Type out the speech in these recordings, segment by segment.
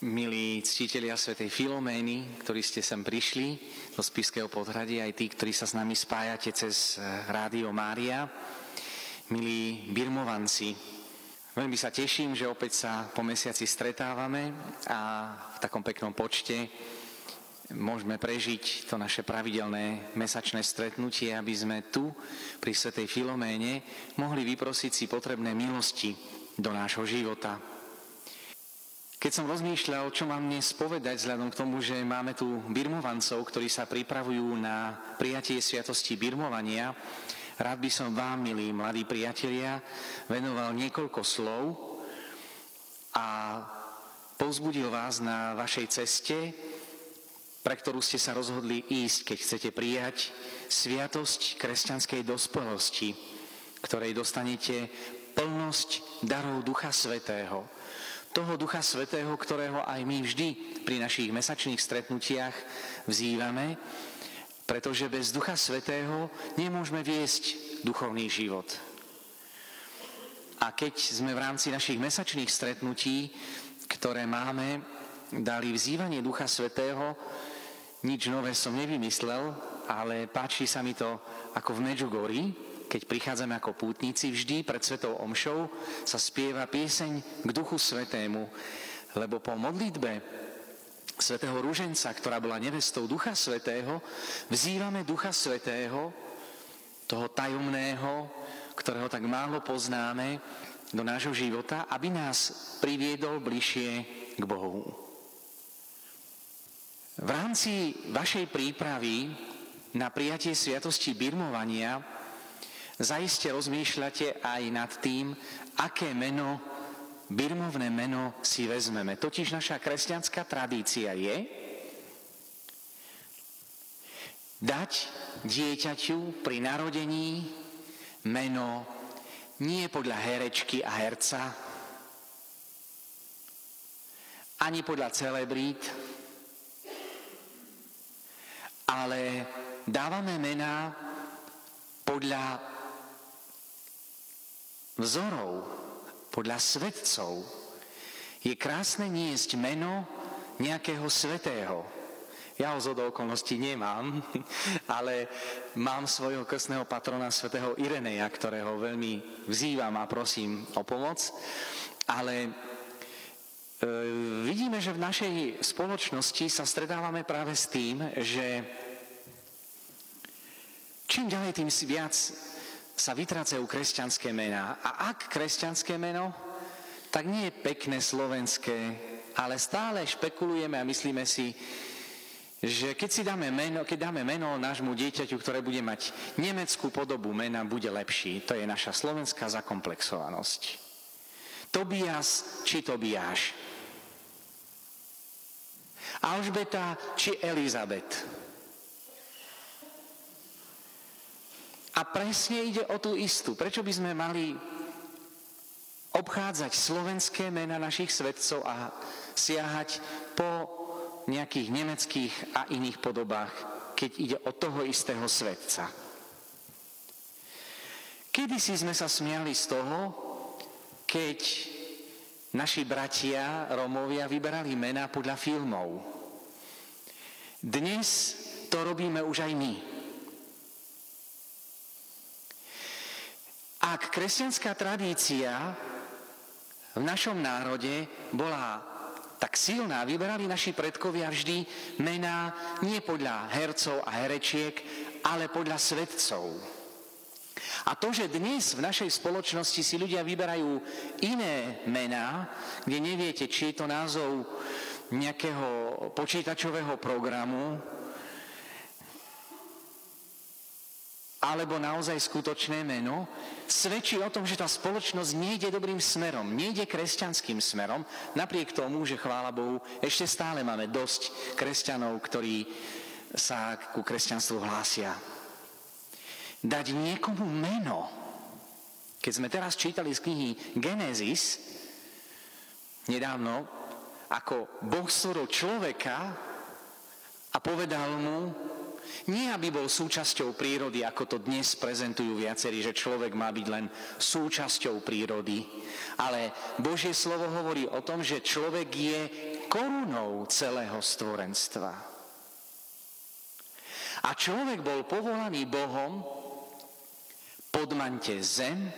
Milí ctitelia svätej Filomény, ktorí ste sem prišli do Spiského podhradia, aj tí, ktorí sa s nami spájate cez eh, Rádio Mária, milí birmovanci, veľmi sa teším, že opäť sa po mesiaci stretávame a v takom peknom počte môžeme prežiť to naše pravidelné mesačné stretnutie, aby sme tu pri Svetej Filoméne mohli vyprosiť si potrebné milosti do nášho života. Keď som rozmýšľal, čo mám dnes povedať, vzhľadom k tomu, že máme tu birmovancov, ktorí sa pripravujú na prijatie sviatosti birmovania, rád by som vám, milí mladí priatelia, venoval niekoľko slov a povzbudil vás na vašej ceste, pre ktorú ste sa rozhodli ísť, keď chcete prijať sviatosť kresťanskej dospelosti, ktorej dostanete plnosť darov Ducha Svetého toho Ducha Svetého, ktorého aj my vždy pri našich mesačných stretnutiach vzývame, pretože bez Ducha Svetého nemôžeme viesť duchovný život. A keď sme v rámci našich mesačných stretnutí, ktoré máme, dali vzývanie Ducha Svetého, nič nové som nevymyslel, ale páči sa mi to ako v Medjugorji, keď prichádzame ako pútnici, vždy pred Svetou Omšou sa spieva pieseň k Duchu Svetému, lebo po modlitbe Svetého Rúženca, ktorá bola nevestou Ducha Svetého, vzývame Ducha Svetého, toho tajomného, ktorého tak málo poznáme, do nášho života, aby nás priviedol bližšie k Bohu. V rámci vašej prípravy na prijatie sviatosti birmovania zaiste rozmýšľate aj nad tým, aké meno, birmovné meno si vezmeme. Totiž naša kresťanská tradícia je dať dieťaťu pri narodení meno nie podľa herečky a herca, ani podľa celebrít, ale dávame mená podľa vzorov, podľa svetcov, je krásne niesť meno nejakého svetého. Ja ho zo do okolností nemám, ale mám svojho krstného patrona svetého Ireneja, ktorého veľmi vzývam a prosím o pomoc. Ale e, vidíme, že v našej spoločnosti sa stredávame práve s tým, že čím ďalej, tým viac sa vytrácajú kresťanské mená. A ak kresťanské meno, tak nie je pekné slovenské, ale stále špekulujeme a myslíme si, že keď si dáme meno, keď dáme meno nášmu dieťaťu, ktoré bude mať nemeckú podobu mena, bude lepší. To je naša slovenská zakomplexovanosť. Tobias či Tobiáš. Alžbeta či Elizabet. A presne ide o tú istú. Prečo by sme mali obchádzať slovenské mena našich svetcov a siahať po nejakých nemeckých a iných podobách, keď ide o toho istého svetca. Kedy si sme sa smiali z toho, keď naši bratia Romovia vyberali mená podľa filmov. Dnes to robíme už aj my. Ak kresťanská tradícia v našom národe bola tak silná, vyberali naši predkovia vždy mená nie podľa hercov a herečiek, ale podľa svetcov. A to, že dnes v našej spoločnosti si ľudia vyberajú iné mená, kde neviete, či je to názov nejakého počítačového programu, alebo naozaj skutočné meno, svedčí o tom, že tá spoločnosť nejde dobrým smerom, nejde kresťanským smerom, napriek tomu, že chvála Bohu, ešte stále máme dosť kresťanov, ktorí sa ku kresťanstvu hlásia. Dať niekomu meno, keď sme teraz čítali z knihy Genesis, nedávno, ako Boh stvoril človeka a povedal mu, nie, aby bol súčasťou prírody, ako to dnes prezentujú viacerí, že človek má byť len súčasťou prírody. Ale Božie slovo hovorí o tom, že človek je korunou celého stvorenstva. A človek bol povolaný Bohom podmante zem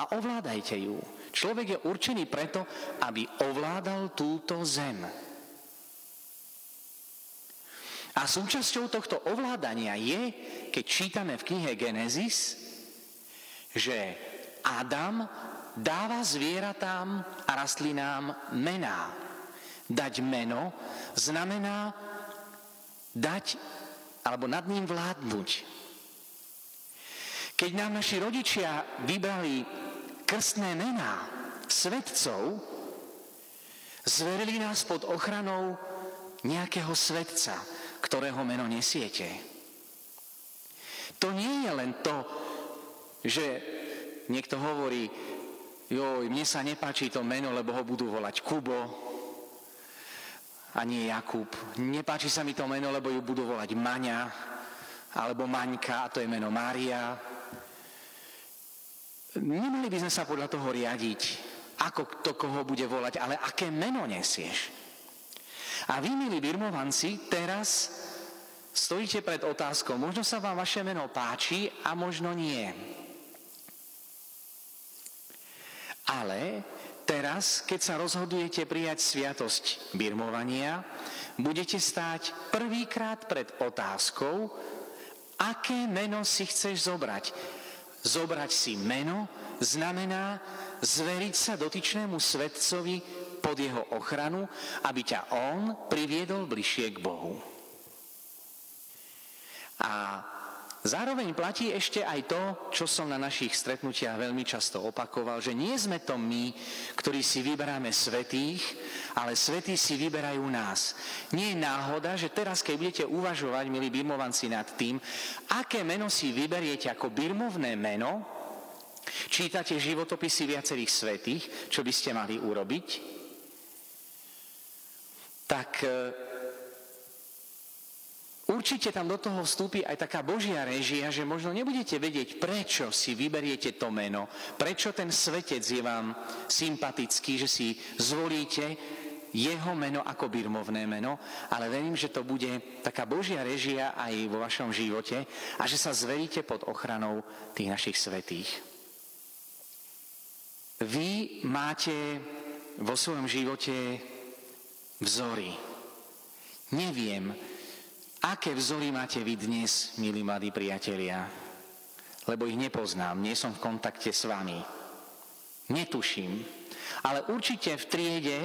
a ovládajte ju. Človek je určený preto, aby ovládal túto zem. A súčasťou tohto ovládania je, keď čítame v knihe Genesis, že Adam dáva zvieratám a rastlinám mená. Dať meno znamená dať alebo nad ním vládnuť. Keď nám naši rodičia vybrali krstné mená svetcov, zverili nás pod ochranou nejakého svetca, ktorého meno nesiete. To nie je len to, že niekto hovorí, joj, mne sa nepáči to meno, lebo ho budú volať Kubo a nie Jakub. Nepáči sa mi to meno, lebo ju budú volať Maňa alebo Maňka, a to je meno Mária. Nemali by sme sa podľa toho riadiť, ako to koho bude volať, ale aké meno nesieš. A vy, milí birmovanci, teraz stojíte pred otázkou, možno sa vám vaše meno páči a možno nie. Ale teraz, keď sa rozhodujete prijať sviatosť birmovania, budete stáť prvýkrát pred otázkou, aké meno si chceš zobrať. Zobrať si meno znamená zveriť sa dotyčnému svetcovi pod jeho ochranu, aby ťa on priviedol bližšie k Bohu. A zároveň platí ešte aj to, čo som na našich stretnutiach veľmi často opakoval, že nie sme to my, ktorí si vyberáme svetých, ale svetí si vyberajú nás. Nie je náhoda, že teraz, keď budete uvažovať, milí birmovanci, nad tým, aké meno si vyberiete ako birmovné meno, čítate životopisy viacerých svetých, čo by ste mali urobiť, tak e, určite tam do toho vstúpi aj taká Božia režia, že možno nebudete vedieť, prečo si vyberiete to meno, prečo ten svetec je vám sympatický, že si zvolíte jeho meno ako birmovné meno, ale verím, že to bude taká Božia režia aj vo vašom živote a že sa zveríte pod ochranou tých našich svetých. Vy máte vo svojom živote vzory. Neviem, aké vzory máte vy dnes, milí mladí priatelia, lebo ich nepoznám, nie som v kontakte s vami. Netuším, ale určite v triede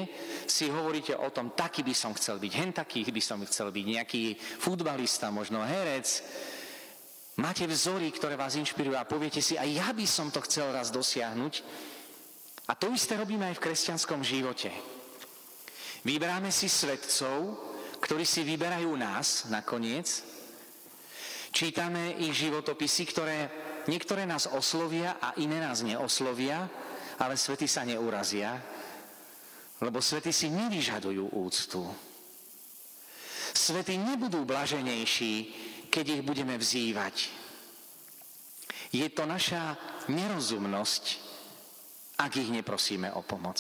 si hovoríte o tom, taký by som chcel byť, hen taký by som chcel byť, nejaký futbalista, možno herec. Máte vzory, ktoré vás inšpirujú a poviete si, aj ja by som to chcel raz dosiahnuť. A to isté robíme aj v kresťanskom živote. Vyberáme si svetcov, ktorí si vyberajú nás nakoniec. Čítame ich životopisy, ktoré niektoré nás oslovia a iné nás neoslovia, ale svety sa neurazia, lebo svety si nevyžadujú úctu. Svety nebudú blaženejší, keď ich budeme vzývať. Je to naša nerozumnosť, ak ich neprosíme o pomoc.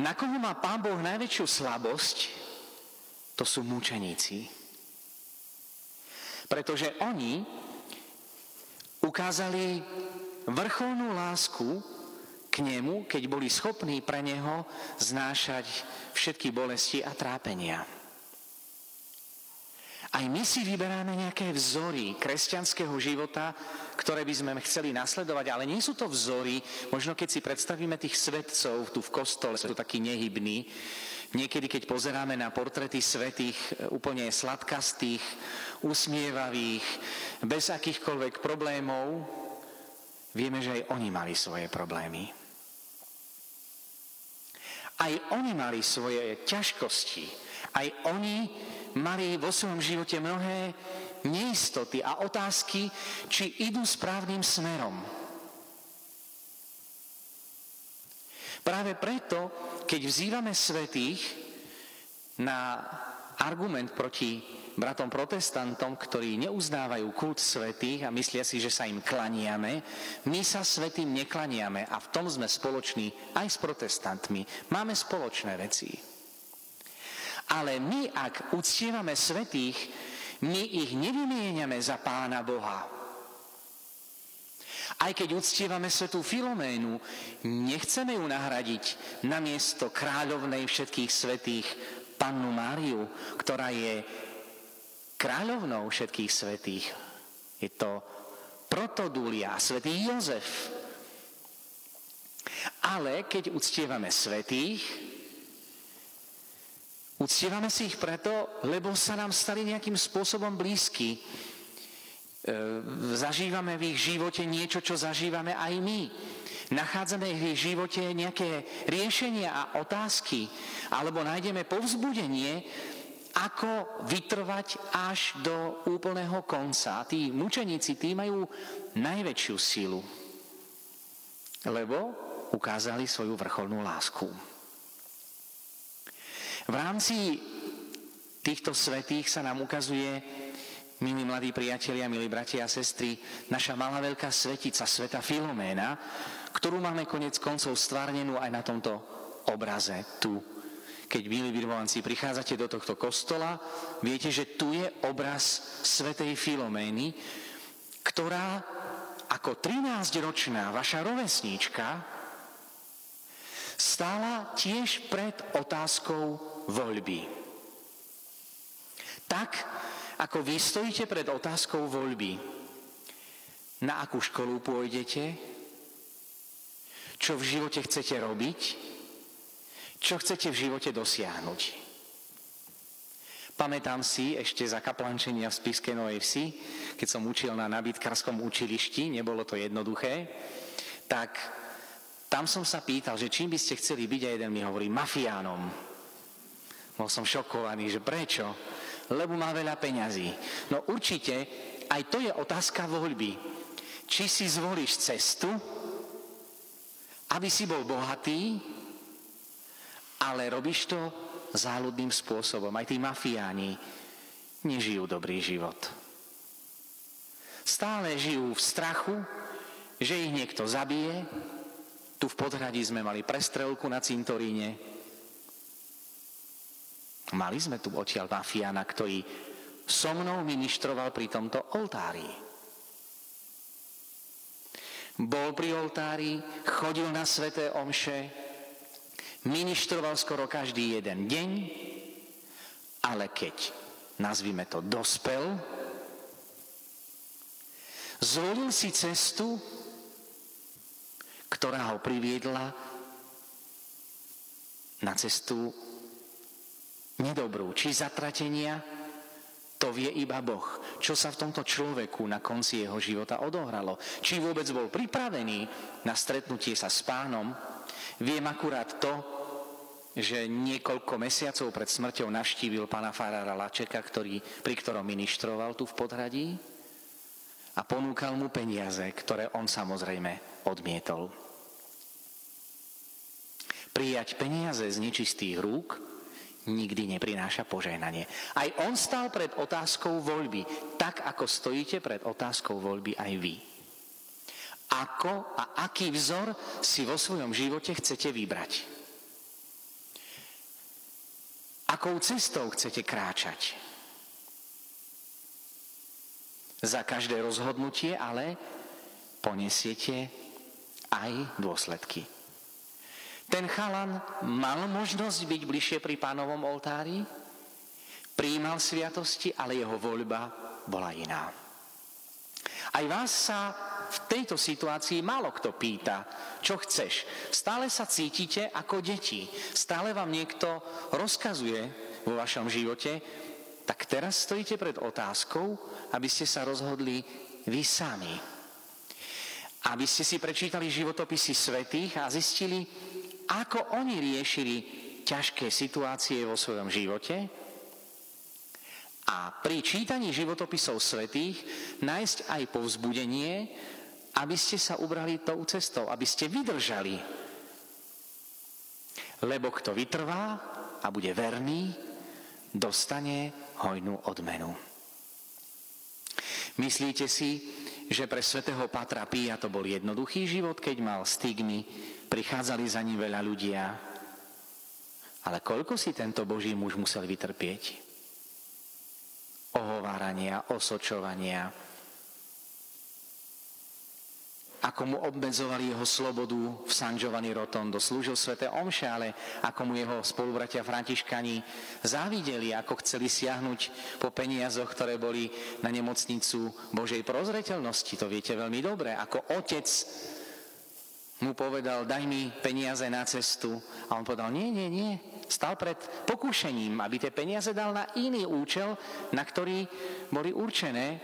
Na koho má Pán Boh najväčšiu slabosť, to sú mučeníci. Pretože oni ukázali vrcholnú lásku k nemu, keď boli schopní pre neho znášať všetky bolesti a trápenia. Aj my si vyberáme nejaké vzory kresťanského života, ktoré by sme chceli nasledovať, ale nie sú to vzory, možno keď si predstavíme tých svetcov tu v kostole, sú takí nehybní, niekedy keď pozeráme na portrety svetých e, úplne sladkastých, usmievavých, bez akýchkoľvek problémov, vieme, že aj oni mali svoje problémy. Aj oni mali svoje ťažkosti. Aj oni mali vo svojom živote mnohé neistoty a otázky, či idú správnym smerom. Práve preto, keď vzývame svetých na argument proti bratom protestantom, ktorí neuznávajú kult svetých a myslia si, že sa im klaniame, my sa svetým neklaniame a v tom sme spoloční aj s protestantmi. Máme spoločné veci. Ale my, ak uctievame svetých, my ich nevymieňame za pána Boha. Aj keď uctievame svetú Filoménu, nechceme ju nahradiť na miesto kráľovnej všetkých svetých pannu Máriu, ktorá je kráľovnou všetkých svetých. Je to protodulia, svetý Jozef. Ale keď uctievame svetých, uctievame si ich preto, lebo sa nám stali nejakým spôsobom blízky E, zažívame v ich živote niečo, čo zažívame aj my. Nachádzame v ich živote nejaké riešenia a otázky, alebo nájdeme povzbudenie, ako vytrvať až do úplného konca. Tí mučeníci, tí majú najväčšiu silu, lebo ukázali svoju vrcholnú lásku. V rámci týchto svetých sa nám ukazuje Milí mladí priatelia, milí bratia a sestry, naša malá veľká svetica, sveta Filoména, ktorú máme konec koncov stvárnenú aj na tomto obraze tu. Keď, milí birmovanci, prichádzate do tohto kostola, viete, že tu je obraz svetej Filomény, ktorá ako 13-ročná vaša rovesníčka stála tiež pred otázkou voľby. Tak, ako vy stojíte pred otázkou voľby, na akú školu pôjdete, čo v živote chcete robiť, čo chcete v živote dosiahnuť. Pamätám si ešte za kaplančenia v Spiske Novej Vsi, keď som učil na nabitkarskom učilišti, nebolo to jednoduché, tak tam som sa pýtal, že čím by ste chceli byť a jeden mi hovorí mafiánom. Bol som šokovaný, že prečo? lebo má veľa peňazí. No určite aj to je otázka voľby. Či si zvolíš cestu, aby si bol bohatý, ale robíš to záľudným spôsobom. Aj tí mafiáni nežijú dobrý život. Stále žijú v strachu, že ich niekto zabije. Tu v podhradí sme mali prestrelku na cintoríne. Mali sme tu odtiaľ mafiána, ktorý so mnou ministroval pri tomto oltári. Bol pri oltári, chodil na sveté omše, ministroval skoro každý jeden deň, ale keď, nazvime to, dospel, zvolil si cestu, ktorá ho priviedla na cestu nedobrú, či zatratenia, to vie iba Boh. Čo sa v tomto človeku na konci jeho života odohralo. Či vôbec bol pripravený na stretnutie sa s pánom. Viem akurát to, že niekoľko mesiacov pred smrťou navštívil pána farára Lačeka, ktorý, pri ktorom ministroval tu v podhradí a ponúkal mu peniaze, ktoré on samozrejme odmietol. Prijať peniaze z nečistých rúk nikdy neprináša požehnanie. Aj on stal pred otázkou voľby, tak ako stojíte pred otázkou voľby aj vy. Ako a aký vzor si vo svojom živote chcete vybrať? Akou cestou chcete kráčať? Za každé rozhodnutie ale ponesiete aj dôsledky. Ten chalan mal možnosť byť bližšie pri pánovom oltári, príjmal sviatosti, ale jeho voľba bola iná. Aj vás sa v tejto situácii málo kto pýta, čo chceš. Stále sa cítite ako deti. Stále vám niekto rozkazuje vo vašom živote, tak teraz stojíte pred otázkou, aby ste sa rozhodli vy sami. Aby ste si prečítali životopisy svetých a zistili, ako oni riešili ťažké situácie vo svojom živote a pri čítaní životopisov svetých nájsť aj povzbudenie, aby ste sa ubrali tou cestou, aby ste vydržali. Lebo kto vytrvá a bude verný, dostane hojnú odmenu. Myslíte si, že pre svätého Patra Pia to bol jednoduchý život, keď mal stigmy, prichádzali za ním veľa ľudia. Ale koľko si tento Boží muž musel vytrpieť? Ohovárania, osočovania, ako mu obmedzovali jeho slobodu v San Giovanni Rotondo. Slúžil svete omše, ale ako mu jeho spolubratia františkani závideli, ako chceli siahnuť po peniazoch, ktoré boli na nemocnicu Božej prozreteľnosti. To viete veľmi dobre. Ako otec mu povedal, daj mi peniaze na cestu. A on povedal, nie, nie, nie. Stal pred pokúšením, aby tie peniaze dal na iný účel, na ktorý boli určené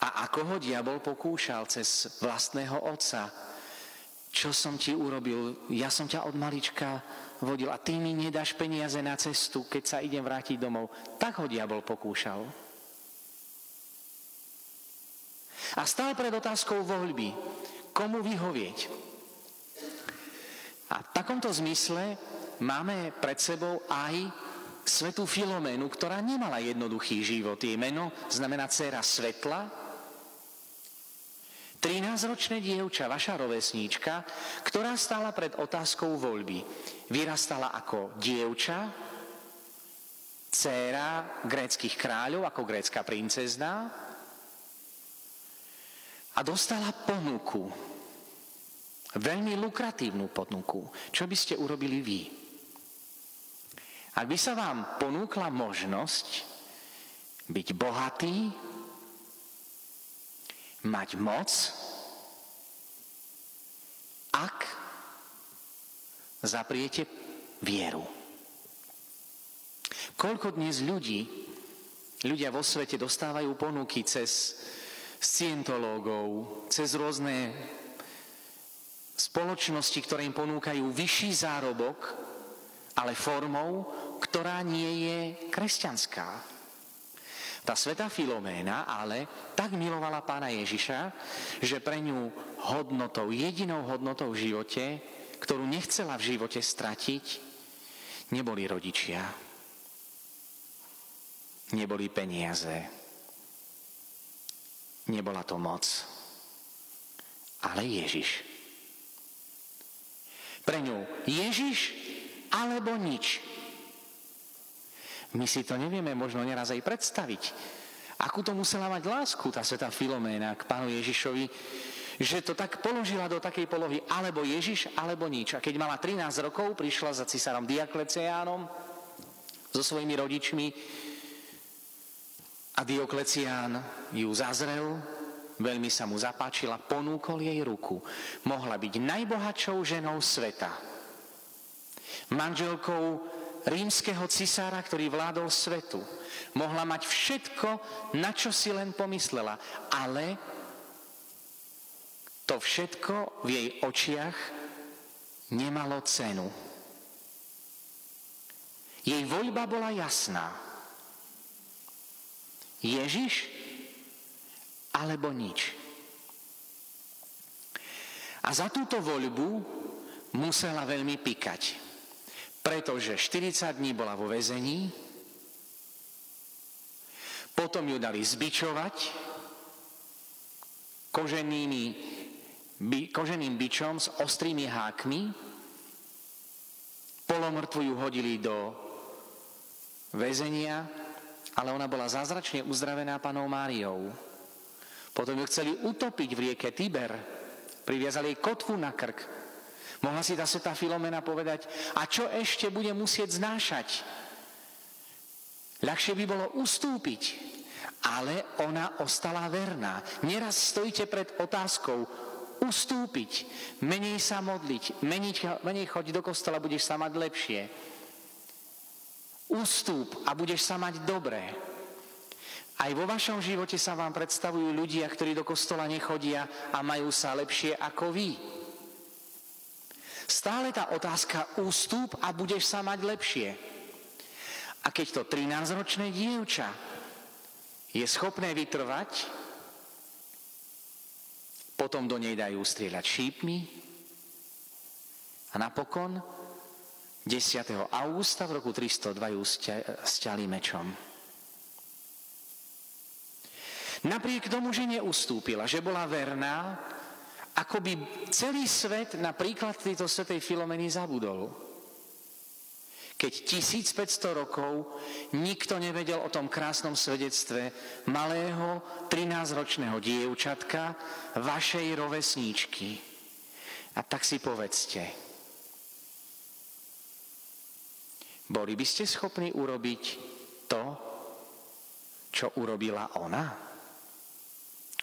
a ako ho diabol pokúšal cez vlastného otca. Čo som ti urobil? Ja som ťa od malička vodil a ty mi nedáš peniaze na cestu, keď sa idem vrátiť domov. Tak ho diabol pokúšal. A stál pred otázkou voľby. Komu vyhovieť? A v takomto zmysle máme pred sebou aj svetú Filoménu, ktorá nemala jednoduchý život. Jej meno znamená dcera svetla, 13-ročné dievča, vaša rovesníčka, ktorá stála pred otázkou voľby. Vyrastala ako dievča, dcéra gréckých kráľov, ako grécka princezná a dostala ponuku, veľmi lukratívnu ponuku. Čo by ste urobili vy? Ak by sa vám ponúkla možnosť byť bohatý, mať moc, ak zapriete vieru. Koľko dnes ľudí, ľudia vo svete dostávajú ponuky cez scientológov, cez rôzne spoločnosti, ktoré im ponúkajú vyšší zárobok, ale formou, ktorá nie je kresťanská. Tá sveta Filoména ale tak milovala pána Ježiša, že pre ňu hodnotou, jedinou hodnotou v živote, ktorú nechcela v živote stratiť, neboli rodičia, neboli peniaze, nebola to moc, ale Ježiš. Pre ňu Ježiš alebo nič. My si to nevieme možno neraz aj predstaviť. Akú to musela mať lásku tá sveta Filoména k pánu Ježišovi, že to tak položila do takej polohy, alebo Ježiš, alebo nič. A keď mala 13 rokov, prišla za cisárom Diakleciánom so svojimi rodičmi a Dioklecián ju zazrel, veľmi sa mu zapáčila, ponúkol jej ruku. Mohla byť najbohatšou ženou sveta. Manželkou rímskeho cisára, ktorý vládol svetu. Mohla mať všetko, na čo si len pomyslela, ale to všetko v jej očiach nemalo cenu. Jej voľba bola jasná. Ježiš alebo nič. A za túto voľbu musela veľmi pikať pretože 40 dní bola vo väzení, potom ju dali zbičovať koženými, by, koženým bičom s ostrými hákmi, polomrtvu ju hodili do väzenia, ale ona bola zázračne uzdravená panou Máriou. Potom ju chceli utopiť v rieke Tiber, priviazali jej kotvu na krk, Mohla si tá sveta Filomena povedať, a čo ešte bude musieť znášať? Ľahšie by bolo ustúpiť, ale ona ostala verná. Neraz stojíte pred otázkou, ustúpiť, menej sa modliť, menej, menej choď do kostola, budeš sa mať lepšie. Ustúp a budeš sa mať dobré. Aj vo vašom živote sa vám predstavujú ľudia, ktorí do kostola nechodia a majú sa lepšie ako vy. Stále tá otázka ústup a budeš sa mať lepšie. A keď to 13-ročné dievča je schopné vytrvať, potom do nej dajú strieľať šípmi a napokon 10. augusta v roku 302 ju stiali mečom. Napriek tomu, že neustúpila, že bola verná, ako by celý svet na príklad tejto svetej Filomeny zabudol. Keď 1500 rokov nikto nevedel o tom krásnom svedectve malého 13-ročného dievčatka, vašej rovesníčky. A tak si povedzte, boli by ste schopní urobiť to, čo urobila ona?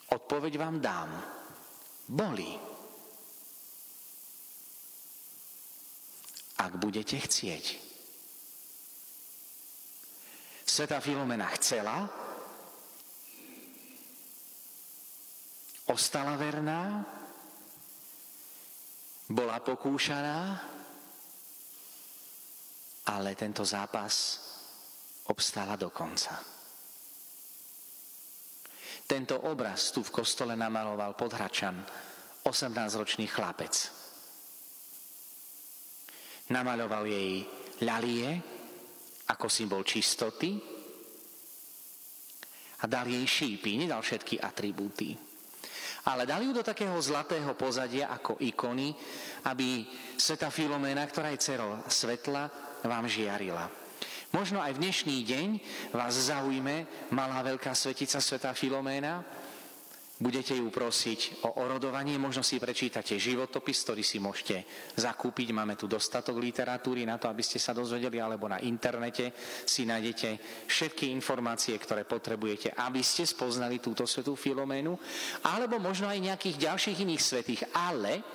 Odpoveď vám dám. Boli. Ak budete chcieť. Sveta Filomena chcela, ostala verná, bola pokúšaná, ale tento zápas obstála do konca. Tento obraz tu v kostole namaloval podhračan, 18-ročný chlapec. Namaľoval jej ľalie, ako symbol čistoty a dal jej šípy, nedal všetky atribúty. Ale dali ju do takého zlatého pozadia ako ikony, aby sveta Filoména, ktorá je dcerou svetla, vám žiarila. Možno aj v dnešný deň vás zaujme malá veľká svetica sveta Filoména, Budete ju prosiť o orodovanie, možno si prečítate životopis, ktorý si môžete zakúpiť. Máme tu dostatok literatúry na to, aby ste sa dozvedeli, alebo na internete si nájdete všetky informácie, ktoré potrebujete, aby ste spoznali túto svetú Filoménu, alebo možno aj nejakých ďalších iných svetých. Ale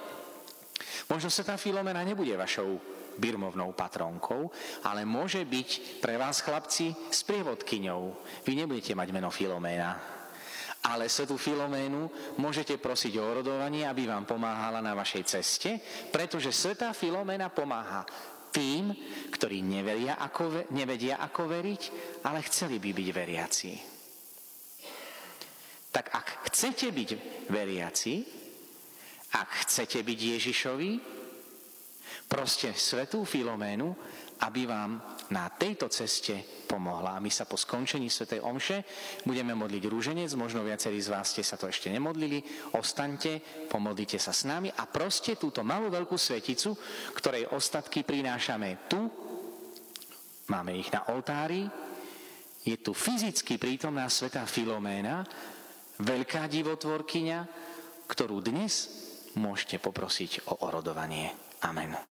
možno sa tá Filomena nebude vašou birmovnou patronkou, ale môže byť pre vás, chlapci, sprievodkyňou. Vy nebudete mať meno Filoména, ale svetu Filoménu môžete prosiť o orodovanie, aby vám pomáhala na vašej ceste, pretože svetá Filoména pomáha tým, ktorí nevedia ako, nevedia ako veriť, ale chceli by byť veriaci. Tak ak chcete byť veriaci, ak chcete byť Ježišovi, proste svetú Filoménu, aby vám na tejto ceste pomohla. A my sa po skončení Sv. Omše budeme modliť rúženec, možno viacerí z vás ste sa to ešte nemodlili, ostaňte, pomodlite sa s nami a proste túto malú veľkú sveticu, ktorej ostatky prinášame tu, máme ich na oltári, je tu fyzicky prítomná Sveta Filoména, veľká divotvorkyňa, ktorú dnes môžete poprosiť o orodovanie. Amen.